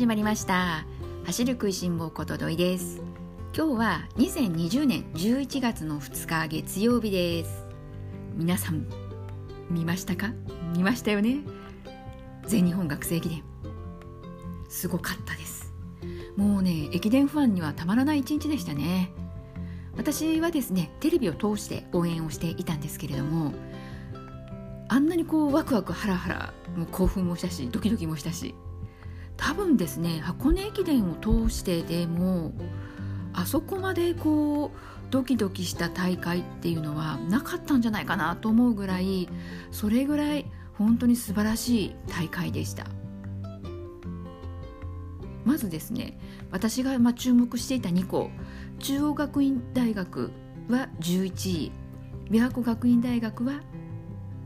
始まりました。走る食いしん坊ことどいです。今日は2020年11月の2日月曜日です。皆さん見ましたか？見ましたよね？全日本学生駅伝。すごかったです。もうね駅伝ファンにはたまらない一日でしたね。私はですねテレビを通して応援をしていたんですけれどもあんなにこうワクワクハラハラもう興奮もしたしドキドキもしたし多分ですね箱根駅伝を通してでもあそこまでこうドキドキした大会っていうのはなかったんじゃないかなと思うぐらいそれぐらい本当に素晴らしい大会でした。まずですね私がま注目していた2校中央学院大学は11位琵琶湖学院大学は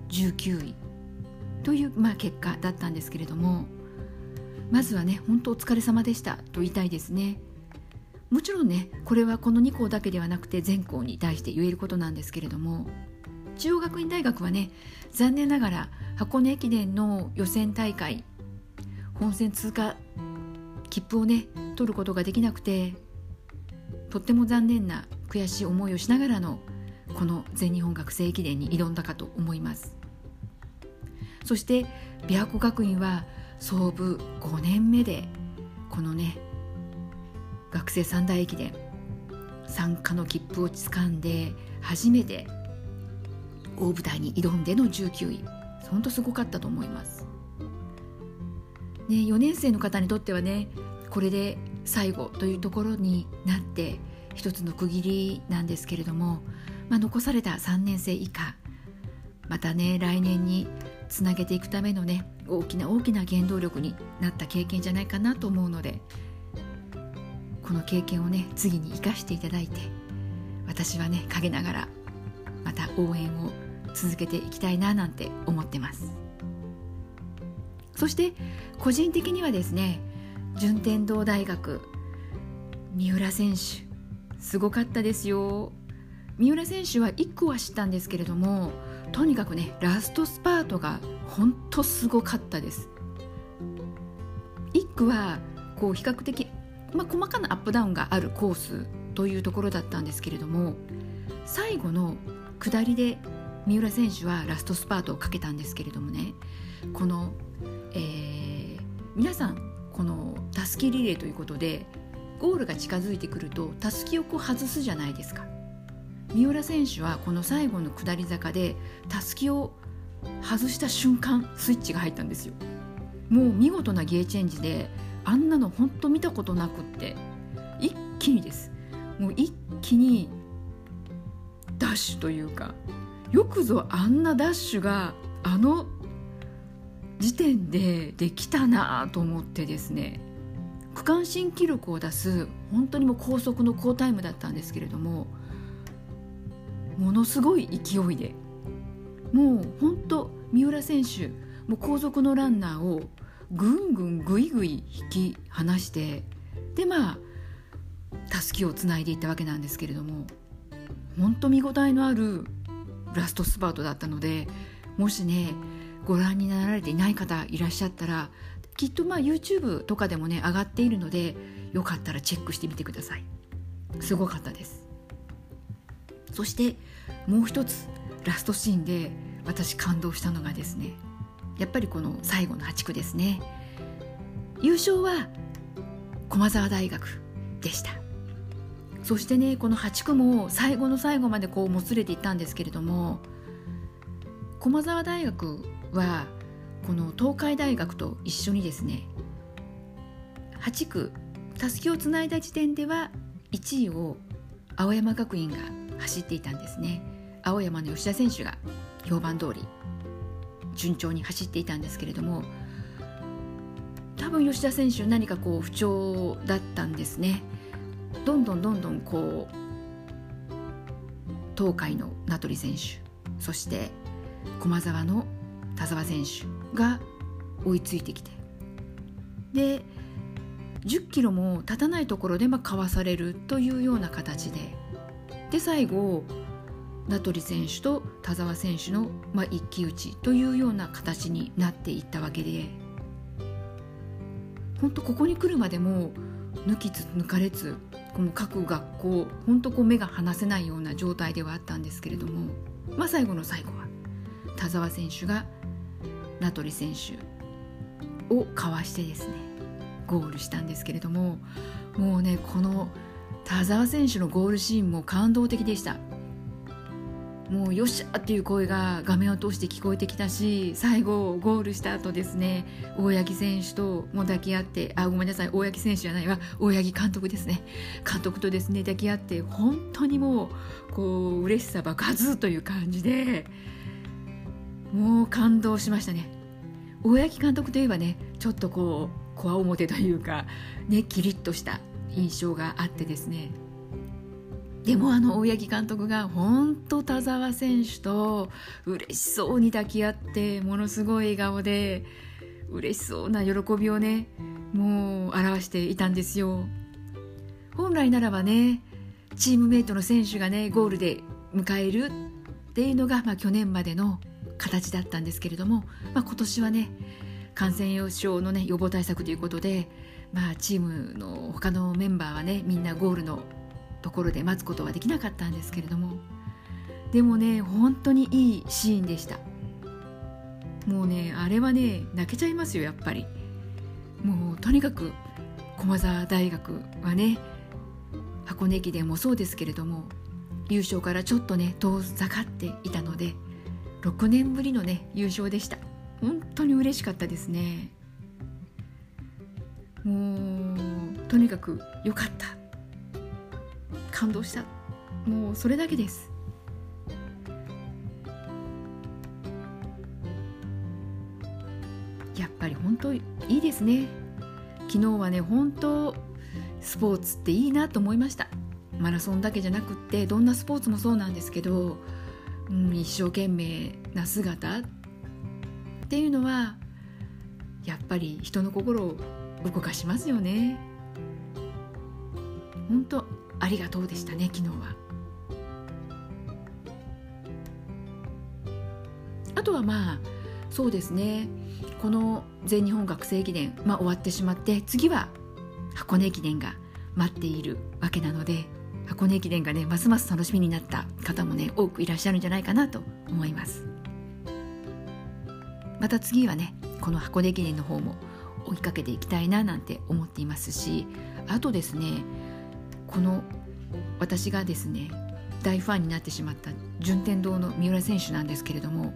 19位という、まあ、結果だったんですけれどもまずはね本当お疲れ様でしたと言いたいですね。もちろんねこれはこの2校だけではなくて全校に対して言えることなんですけれども中央学院大学はね残念ながら箱根駅伝の予選大会本戦通過切符をね取ることができなくてとっても残念な悔しい思いをしながらのこの全日本学生駅伝に挑んだかと思います。そして琵琶湖学院は創部5年目でこのね学生三大駅伝参加の切符をつかんで初めて大舞台に挑んでの19位。本当すごかったと思います、ね、4年生の方にとってはねこれで最後というところになって一つの区切りなんですけれども、まあ、残された3年生以下またね来年につなげていくためのね大きな大きな原動力になった経験じゃないかなと思うのでこの経験をね次に生かしていただいて私はね陰ながらまた応援を続けていきたいななんて思ってます。そして個人的にはですね順天堂大学三浦選手すごかったですよ。三浦選手は1区は知ったんですけれどもとにかくねラストスパートが本当すごかったです。1区はこう比較的、まあ、細かなアップダウンがあるコースというところだったんですけれども最後の下りで三浦選手はラストスパートをかけたんですけれどもねこの、えー、皆さんこのたすきリレーということでゴールが近づいてくるとたすきをこう外すじゃないですか。三浦選手はこの最後の下り坂でたすきを外した瞬間スイッチが入ったんですよ。もう見事なゲーチェンジであんなの本当見たことなくって一気にです。もう一気にダッシュというかよくぞあんなダッシュがあの時点でできたなと思ってですね区間新記録を出す本当にもう高速の好タイムだったんですけれどもものすごい勢いで。もう本当三浦選手もう後続のランナーをぐんぐんぐいぐい引き離してでまあたすきをつないでいったわけなんですけれども本当見応えのあるラストスパートだったのでもしねご覧になられていない方いらっしゃったらきっとまあ YouTube とかでもね上がっているのでよかったらチェックしてみてください。すごかったです。そしてもう一つラストシーンで私感動したのがですねやっぱりこの最後の8区ですね。優勝は駒澤大学でした。そしてねこの8区も最後の最後までこうもつれていったんですけれども駒澤大学はこの東海大学と一緒にですね8区たすきをつないだ時点では1位を青山学院が走っていたんですね。青山の吉田選手が評判通り順調に走っていたんですけれども多分吉田選手何かこう不調だったんですね。どんどんどんどんこう東海の名取選手そして駒澤の田澤選手が追いついてきてで10キロも経たないところでまあかわされるというような形でで最後名取選手と田澤選手の、まあ、一騎打ちというような形になっていったわけで本当ここに来るまでも抜きつ抜かれつこの各学校本当こう目が離せないような状態ではあったんですけれども、まあ、最後の最後は田澤選手が名取選手をかわしてですねゴールしたんですけれどももうねこの田澤選手のゴールシーンも感動的でした。もうよっしゃっていう声が画面を通して聞こえてきたし最後ゴールした後ですね大八木選手とも抱き合ってあごめんなさい大八木選手じゃないわ大八木監督ですね監督とですね抱き合って本当にもうこう嬉しさ爆発という感じでもう感動しましたね。大八木監督といえばねちょっとこうこわ表というかねキリッとした印象があってですね。でもあの大八木監督が本当田澤選手と嬉しそうに抱き合ってものすごい笑顔で嬉しそうな喜びをねもう表していたんですよ。本来ならばねチームメイトの選手がねゴールで迎えるっていうのが、まあ、去年までの形だったんですけれども、まあ、今年はね感染症の、ね、予防対策ということで、まあ、チームの他のメンバーはねみんなゴールのところで待つことはできなかったんですけれどもでもね本当にいいシーンでした。もうねあれはね泣けちゃいますよやっぱり。もうとにかく駒澤大学はね箱根駅伝もそうですけれども優勝からちょっとね遠ざかっていたので6年ぶりのね優勝でした。本当に嬉しかったですね。もうとにかく良かった。感動した。もうそれだけです。やっぱり本当いいですね。昨日はね本当スポーツっていいなと思いました。マラソンだけじゃなくってどんなスポーツもそうなんですけど、うん、一生懸命な姿っていうのはやっぱり人の心を動かしますよね。本当ありがとうでしたね昨日は。あとはまあそうですね。この全日本学生駅伝、まあ、終わってしまって次は箱根駅伝が待っているわけなので箱根駅伝がねますます楽しみになった方もね多くいらっしゃるんじゃないかなと思います。また次はねこの箱根駅伝の方も追いかけていきたいななんて思っていますしあとですねこの私がですね大ファンになってしまった順天堂の三浦選手なんですけれども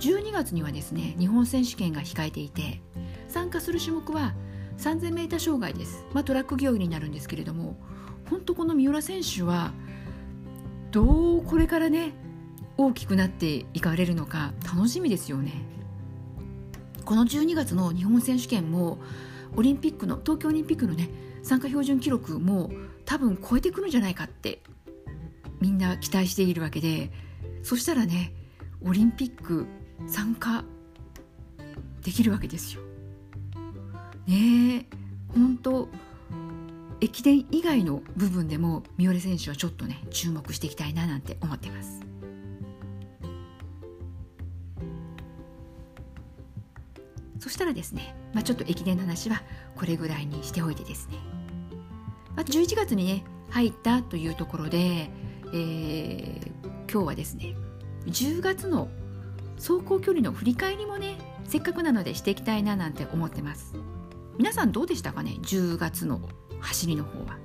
12月にはですね日本選手権が控えていて参加する種目は 3000m 障害です、まあ、トラック競技になるんですけれども本当この三浦選手はどうこれからね大きくなっていかれるのか楽しみですよね。この12月の日本選手権もオリンピックの東京オリンピックのね参加標準記録も多分超えてくるんじゃないかってみんな期待しているわけでそしたらねオリンピック参加できるわけですよ。ねえ本当駅伝以外の部分でも三浦選手はちょっとね注目していきたいななんて思ってます。したらですね、まあ、ちょっと駅伝の話はこれぐらいにしておいてですね。まあ、11月にね入ったというところで、えー、今日はですね10月の走行距離の振り返りもねせっかくなのでしていきたいななんて思ってます。皆さんどうでしたかね10月の走りの方は。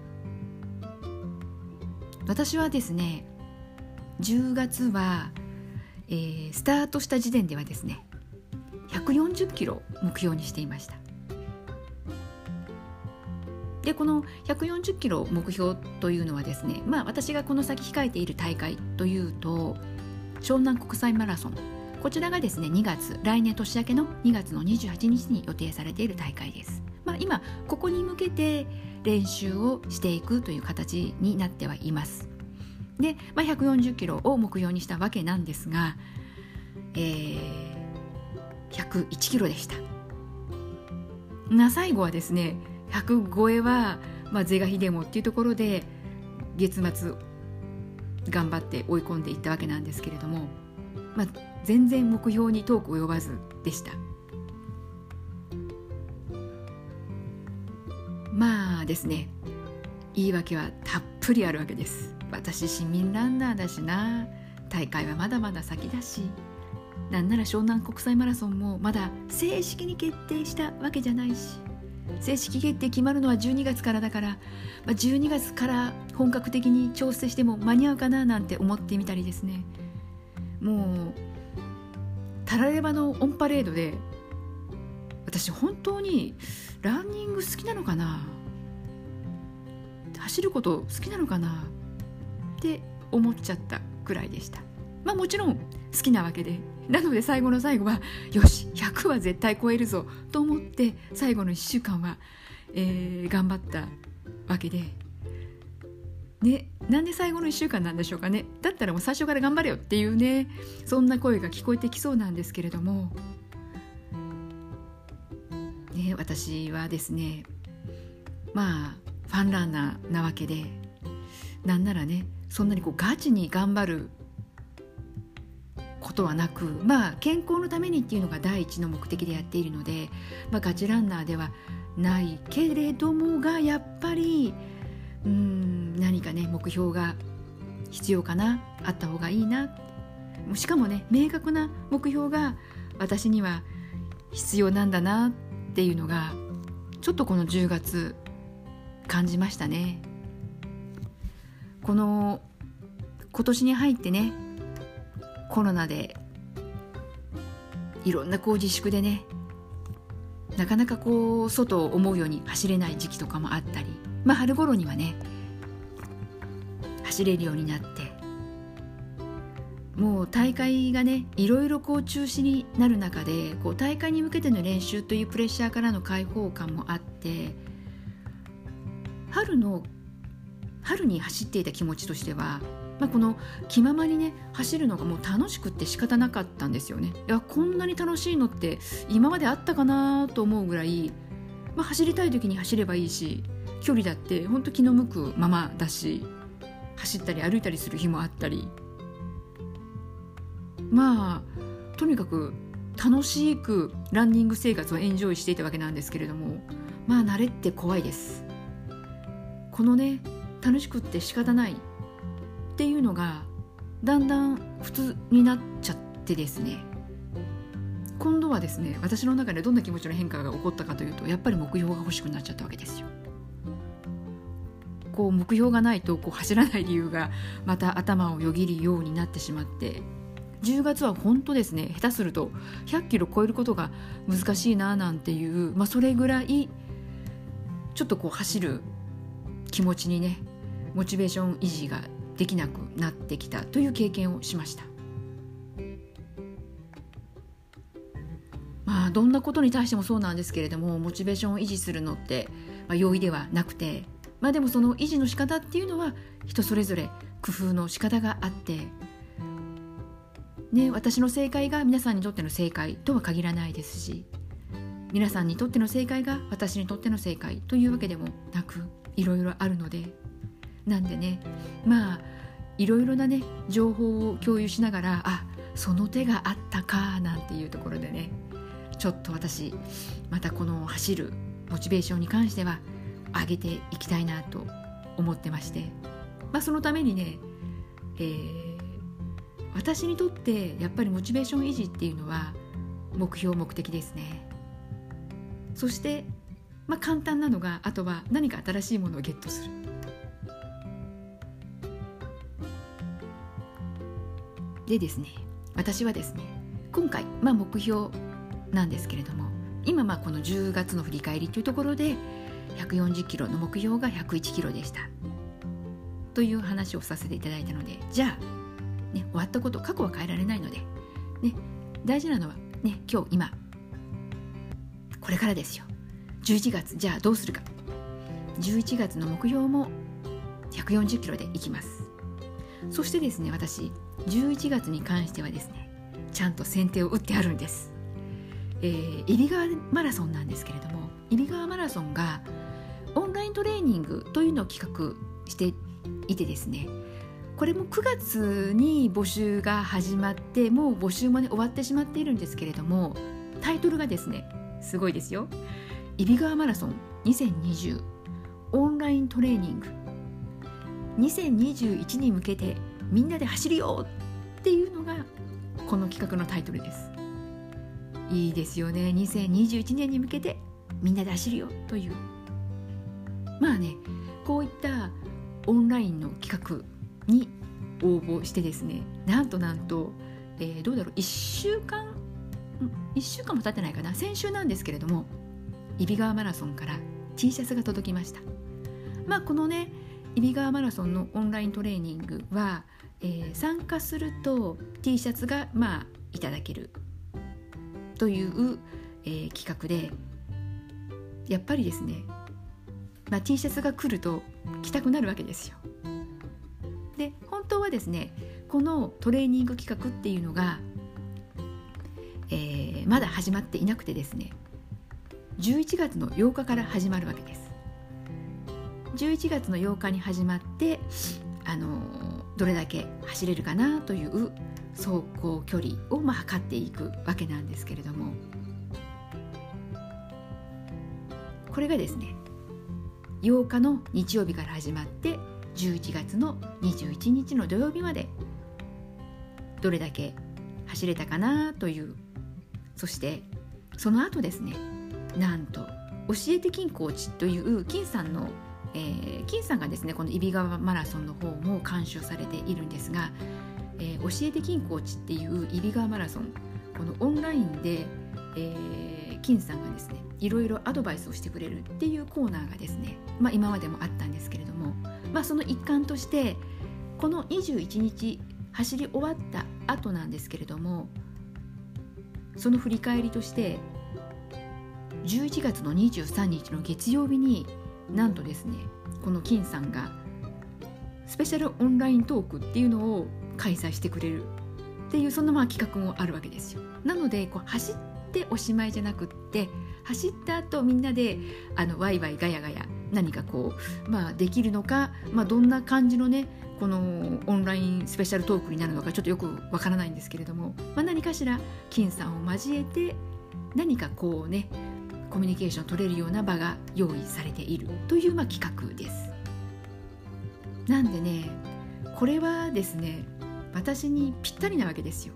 私はですね10月は、えー、スタートした時点ではですね140キロ目標にしていました。でこの140キロ目標というのはですね、まあ、私がこの先控えている大会というと湘南国際マラソンこちらがですね2月来年年明けの2月の28日に予定されている大会です、まあ、今ここに向けて練習をしていくという形になってはいます。で、まあ、140キロを目標にしたわけなんですが、えー、101キロでした。な最後はですね100超えは、まあ、是が非でもっていうところで月末頑張って追い込んでいったわけなんですけれども、まあ、全然目標に遠く及ばずでした。まあですね言い訳はたっぷりあるわけです。私市民ランナーだしな。大会はまだまだ先だし。なんなら湘南国際マラソンもまだ正式に決定したわけじゃないし正式決定決まるのは12月からだから、まあ、12月から本格的に調整しても間に合うかななんて思ってみたりですね。もうタラレバのオンパレードで私本当にランニング好きなのかな？走ること好きなのかな？って思っちゃったくらいでした。まあもちろん好きなわけでなので最後の最後はよし100は絶対超えるぞと思って最後の1週間は、えー、頑張ったわけで。ね、なんで最後の1週間なんでしょうかね。だったらもう最初から頑張れよっていうねそんな声が聞こえてきそうなんですけれども、ね、私はですねまあファンランナーなわけでなんならねそんなにこうガチに頑張ることはなくまあ健康のためにっていうのが第一の目的でやっているので、まあ、ガチランナーではないけれどもがやっぱりうん何かね目標が必要かなあった方がいいな。しかもね明確な目標が私には必要なんだなっていうのがちょっとこの10月感じましたね。この今年に入ってねコロナでいろんなこう自粛でねなかなかこう外を思うように走れない時期とかもあったりまあ、春頃にはね走れるようになってもう大会がねいろいろこう中止になる中でこう大会に向けての練習というプレッシャーからの解放感もあって春の春に走っていた気持ちとしては、まあ、この気ままにね走るのがもう楽しくって仕方なかったんですよね。いやこんなに楽しいのって今まであったかなと思うぐらい、まあ、走りたい時に走ればいいし距離だって本当気の向くままだし走ったり歩いたりする日もあったり。まあとにかく楽しくランニング生活をエンジョイしていたわけなんですけれどもまあ慣れって怖いです。このね楽しくって仕方ないっていうのがだんだん普通になっちゃってですね。今度はですね私の中でどんな気持ちの変化が起こったかというとやっぱり目標が欲しくなっちゃったわけですよ。こう目標がないとこう走らない理由がまた頭をよぎるようになってしまって10月は本当ですね下手すると100キロ超えることが難しいななんていう、まあ、それぐらいちょっとこう走る気持ちにねモチベーション維持ができなくなってきたという経験をしました。まあどんなことに対してもそうなんですけれどもモチベーションを維持するのって、まあ、容易ではなくてまあでもその維持の仕方っていうのは人それぞれ工夫の仕方があって、ね、私の正解が皆さんにとっての正解とは限らないですし皆さんにとっての正解が私にとっての正解というわけでもなくいろいろあるのでなんでねまあいろいろなね情報を共有しながらあその手があったかなんていうところでねちょっと私またこの走るモチベーションに関しては上げていきたいなと思ってまして、まあ、そのためにね、えー、私にとってやっぱりモチベーション維持っていうのは目標目的ですね。そして、まあ、簡単なのがあとは何か新しいものをゲットする。でですね私はですね今回、まあ、目標なんですけれども今まあこの10月の振り返りというところで140キロの目標が101キロでした。という話をさせていただいたのでじゃあ、ね、終わったこと過去は変えられないので、ね、大事なのは、ね、今日今これからですよ。11月じゃあどうするか。11月の目標も140キロでいきます。そしてですね私11月に関してはですねちゃんと先手を打ってあるんです、えー、揖斐川マラソンなんですけれども揖斐川マラソンがオンライントレーニングというのを企画していてですねこれも9月に募集が始まってもう募集もね終わってしまっているんですけれどもタイトルがですねすごいですよ「揖斐川マラソン2020オンライントレーニング。2021に向けてみんなで走るよっていうのがこの企画のタイトルです。いいですよね。2021年に向けてみんなで走るよという。まあねこういったオンラインの企画に応募してですねなんとなんと、えー、どうだろう。1週間1週間も経ってないかな。先週なんですけれども揖斐川マラソンから T シャツが届きました。まあこのね揖斐川マラソンのオンライントレーニングは、えー、参加すると T シャツがまあいただけるという、えー、企画でやっぱりですね、まあ、T シャツが来ると着たくなるわけですよ。で本当はですねこのトレーニング企画っていうのが、えー、まだ始まっていなくてですね11月の8日から始まるわけです。11月の8日に始まってあのどれだけ走れるかなという走行距離をまあ測っていくわけなんですけれども。これがですね8日の日曜日から始まって11月の21日の土曜日までどれだけ走れたかなというそしてその後ですねなんと教えて金コーチという金さんの、えー、金さんがですねこの揖斐川マラソンの方も監修されているんですが、えー、教えて金コーチっていう揖斐川マラソンこのオンラインで、えー、金さんがですねいろいろアドバイスをしてくれるっていうコーナーがですね、まあ、今までもあったんですけれども、まあ、その一環としてこの21日走り終わった後なんですけれどもその振り返りとして11月の23日の月曜日になんとですねこの金さんがスペシャルオンライントークっていうのを開催してくれるっていうそんなまあ企画もあるわけですよ。なのでこう走っておしまいじゃなくって走った後みんなであのワイワイガヤガヤ何かこう、まあ、できるのか、まあ、どんな感じのねこのオンラインスペシャルトークになるのかちょっとよくわからないんですけれども、まあ、何かしら金さんを交えて何かこうねコミュニケーション取れるような場が用意されているというまあ企画です。なんでねこれはですね私にぴったりなわけですよ。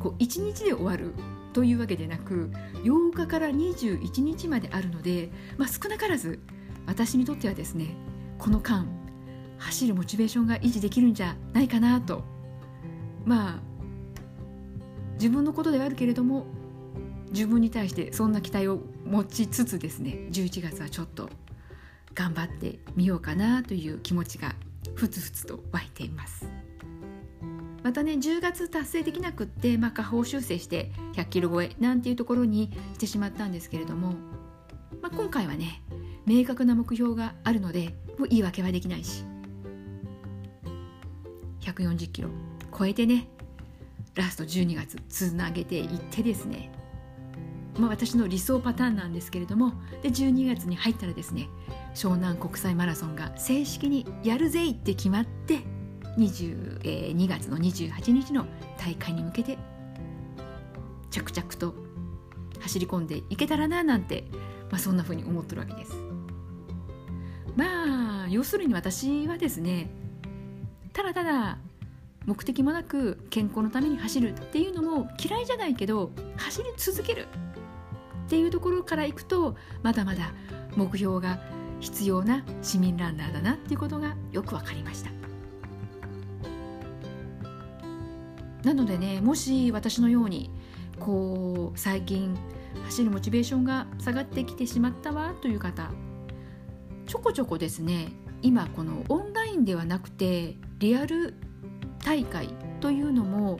こう1日で終わるというわけでなく8日から21日まであるので、まあ、少なからず私にとってはですねこの間走るモチベーションが維持できるんじゃないかなとまあ自分のことではあるけれども自分に対してそんな期待を持ちつつですね11月はちょっと頑張ってみようかなという気持ちがふつふつと湧いています。またね10月達成できなくって、まあ、下方修正して100キロ超えなんていうところにしてしまったんですけれども、まあ、今回はね明確な目標があるのでもう言い訳はできないし140キロ超えてねラスト12月つなげていってですねまあ、私の理想パターンなんですけれどもで12月に入ったらですね湘南国際マラソンが正式にやるぜいって決まって2え2月の28日の大会に向けて着々と走り込んでいけたらななんて、まあ、そんな風に思ってるわけです。まあ要するに私はですねただただ目的もなく健康のために走るっていうのも嫌いじゃないけど走り続けるっていうところからいくとまだまだ目標が必要な市民ランナーだなっていうことがよく分かりました。なのでねもし私のようにこう最近走るモチベーションが下がってきてしまったわという方ちょこちょこですね今このオンラインではなくてリアル大会というのも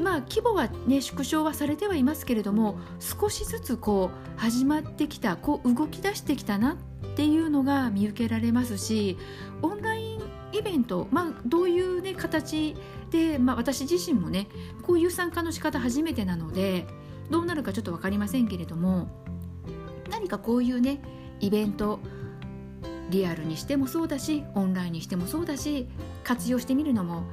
まあ規模はね縮小はされてはいますけれども少しずつこう始まってきたこう動き出してきたなっていうのが見受けられますしオンラインイベント、まあ、どういう、ね、形で、まあ、私自身もねこういう参加の仕方初めてなのでどうなるかちょっと分かりませんけれども何かこういうねイベントリアルにしてもそうだしオンラインにしてもそうだし活用してみるのも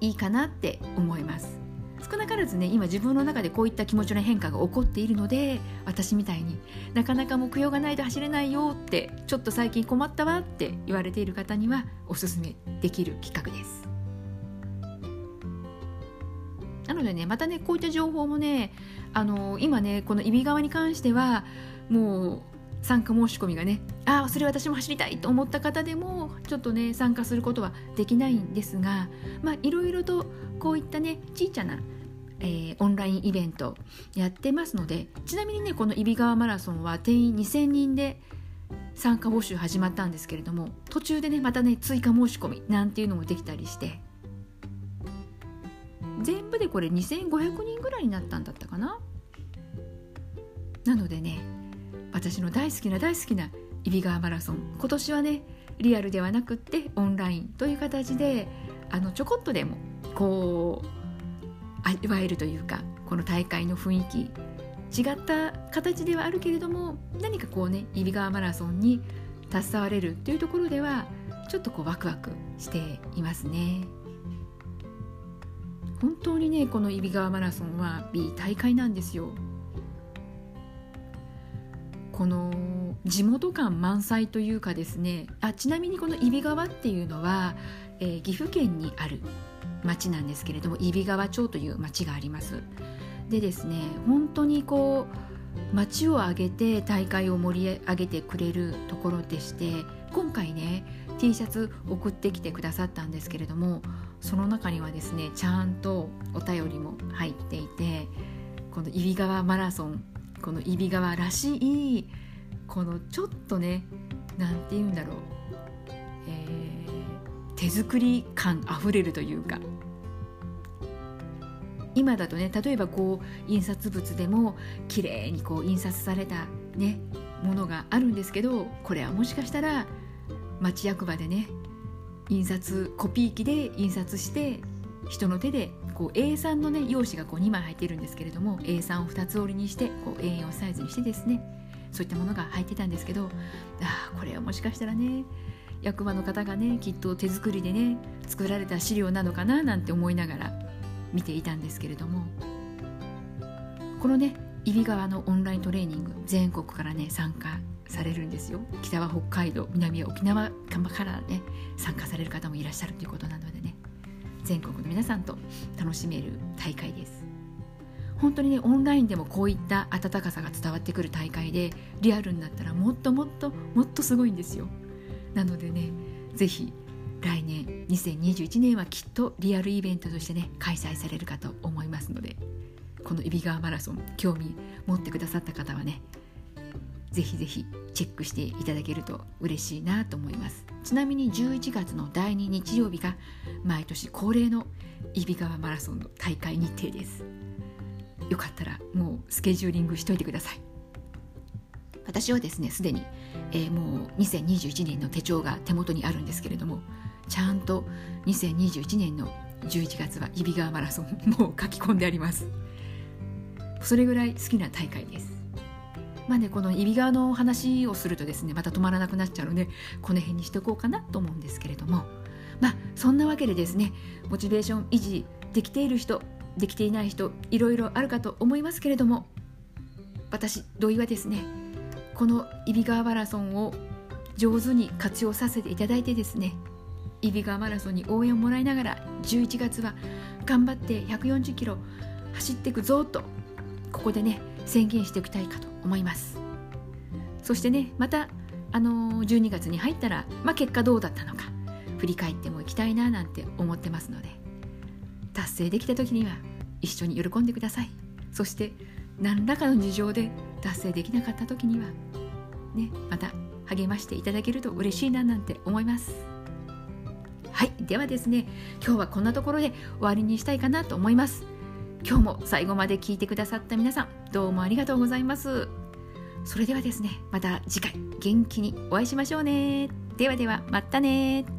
いいかなって思います。少なからずね今自分の中でこういった気持ちの変化が起こっているので私みたいになかなか目標がないと走れないよってちょっと最近困ったわって言われている方にはおすすめできる企画です。なのでねまたねこういった情報もねあの今ねこの揖斐川に関してはもう参加申し込みがねああそれ私も走りたいと思った方でもちょっとね参加することはできないんですがまあいろいろとこういったねちいちゃなえー、オンラインイベントやってますのでちなみにねこの揖斐川マラソンは定員2000人で参加募集始まったんですけれども途中でねまたね追加申し込みなんていうのもできたりして全部でこれ2500人ぐらいになったんだったかな？なのでね私の大好きな大好きな揖斐川マラソン。今年はねリアルではなくってオンラインという形であのちょこっとでもこう味わえるというかこの大会の雰囲気違った形ではあるけれども何かこうね揖斐川マラソンに携われるっていうところではちょっとこうワクワクしていますね。本当にねこの揖斐川マラソンはいい大会なんですよ。この地元感満載というかですねあちなみにこの揖斐川っていうのは、えー、岐阜県にある町なんですけれども揖斐川町という町があります。でですね本当にこう町を挙げて大会を盛り上げてくれるところでして今回ね T シャツ送ってきてくださったんですけれどもその中にはですねちゃんとお便りも入っていてこの揖斐川マラソンこの揖斐川らしいこのちょっとね何て言うんだろう、えー、手作り感あふれるというか。今だとね例えばこう印刷物でも綺麗にこう印刷されたねものがあるんですけどこれはもしかしたら町役場でね印刷コピー機で印刷して人の手でこう A3 のね用紙がこう2枚入ってるんですけれども A3 を2つ折りにしてこう A4 サイズにしてですねそういったものが入ってたんですけどああこれはもしかしたらね役場の方がねきっと手作りでね作られた資料なのかななんて思いながら見ていたんですけれどもこのね揖斐川のオンライントレーニング全国からね参加されるんですよ。北は北海道南は沖縄からね参加される方もいらっしゃるということなのでね。全国の皆さんと楽しめる大会です。本当にねオンラインでもこういった温かさが伝わってくる大会でリアルになったらもっともっともっとすごいんですよ。なのでね是非来年2021年はきっとリアルイベントとしてね開催されるかと思いますのでこの揖斐川マラソン興味持ってくださった方はねぜひぜひチェックしていただけると嬉しいなと思います。ちなみに11月の第2日曜日が毎年恒例の揖斐川マラソンの大会日程です。よかったらもうスケジューリングしといてください。私はですねすでに、えー、もう2021年の手帳が手元にあるんですけれどもちゃんと2021年の11月は揖斐川マラソンもう書き込んであります。それぐらい好きな大会です。まあねこの揖斐川の話をするとですねまた止まらなくなっちゃうのでこの辺にしておこうかなと思うんですけれども。まあそんなわけでですねモチベーション維持できている人できていない人いろいろあるかと思いますけれども私土井はですねこの揖斐川マラソンを上手に活用させていただいてですね揖斐川マラソンに応援をもらいながら11月は頑張って140キロ走っていくぞとここでね宣言しておきたいかと思います。そしてねまたあの12月に入ったら、まあ、結果どうだったのか振り返ってもいきたいななんて思ってますので達成できた時には一緒に喜んでください。そして何らかの事情で達成できなかった時にはねまた励ましていただけると嬉しいななんて思います。はいではですね今日はこんなところで終わりにしたいかなと思います。今日も最後まで聞いてくださった皆さんどうもありがとうございます。それではですねまた次回元気にお会いしましょうね。ではではまたね。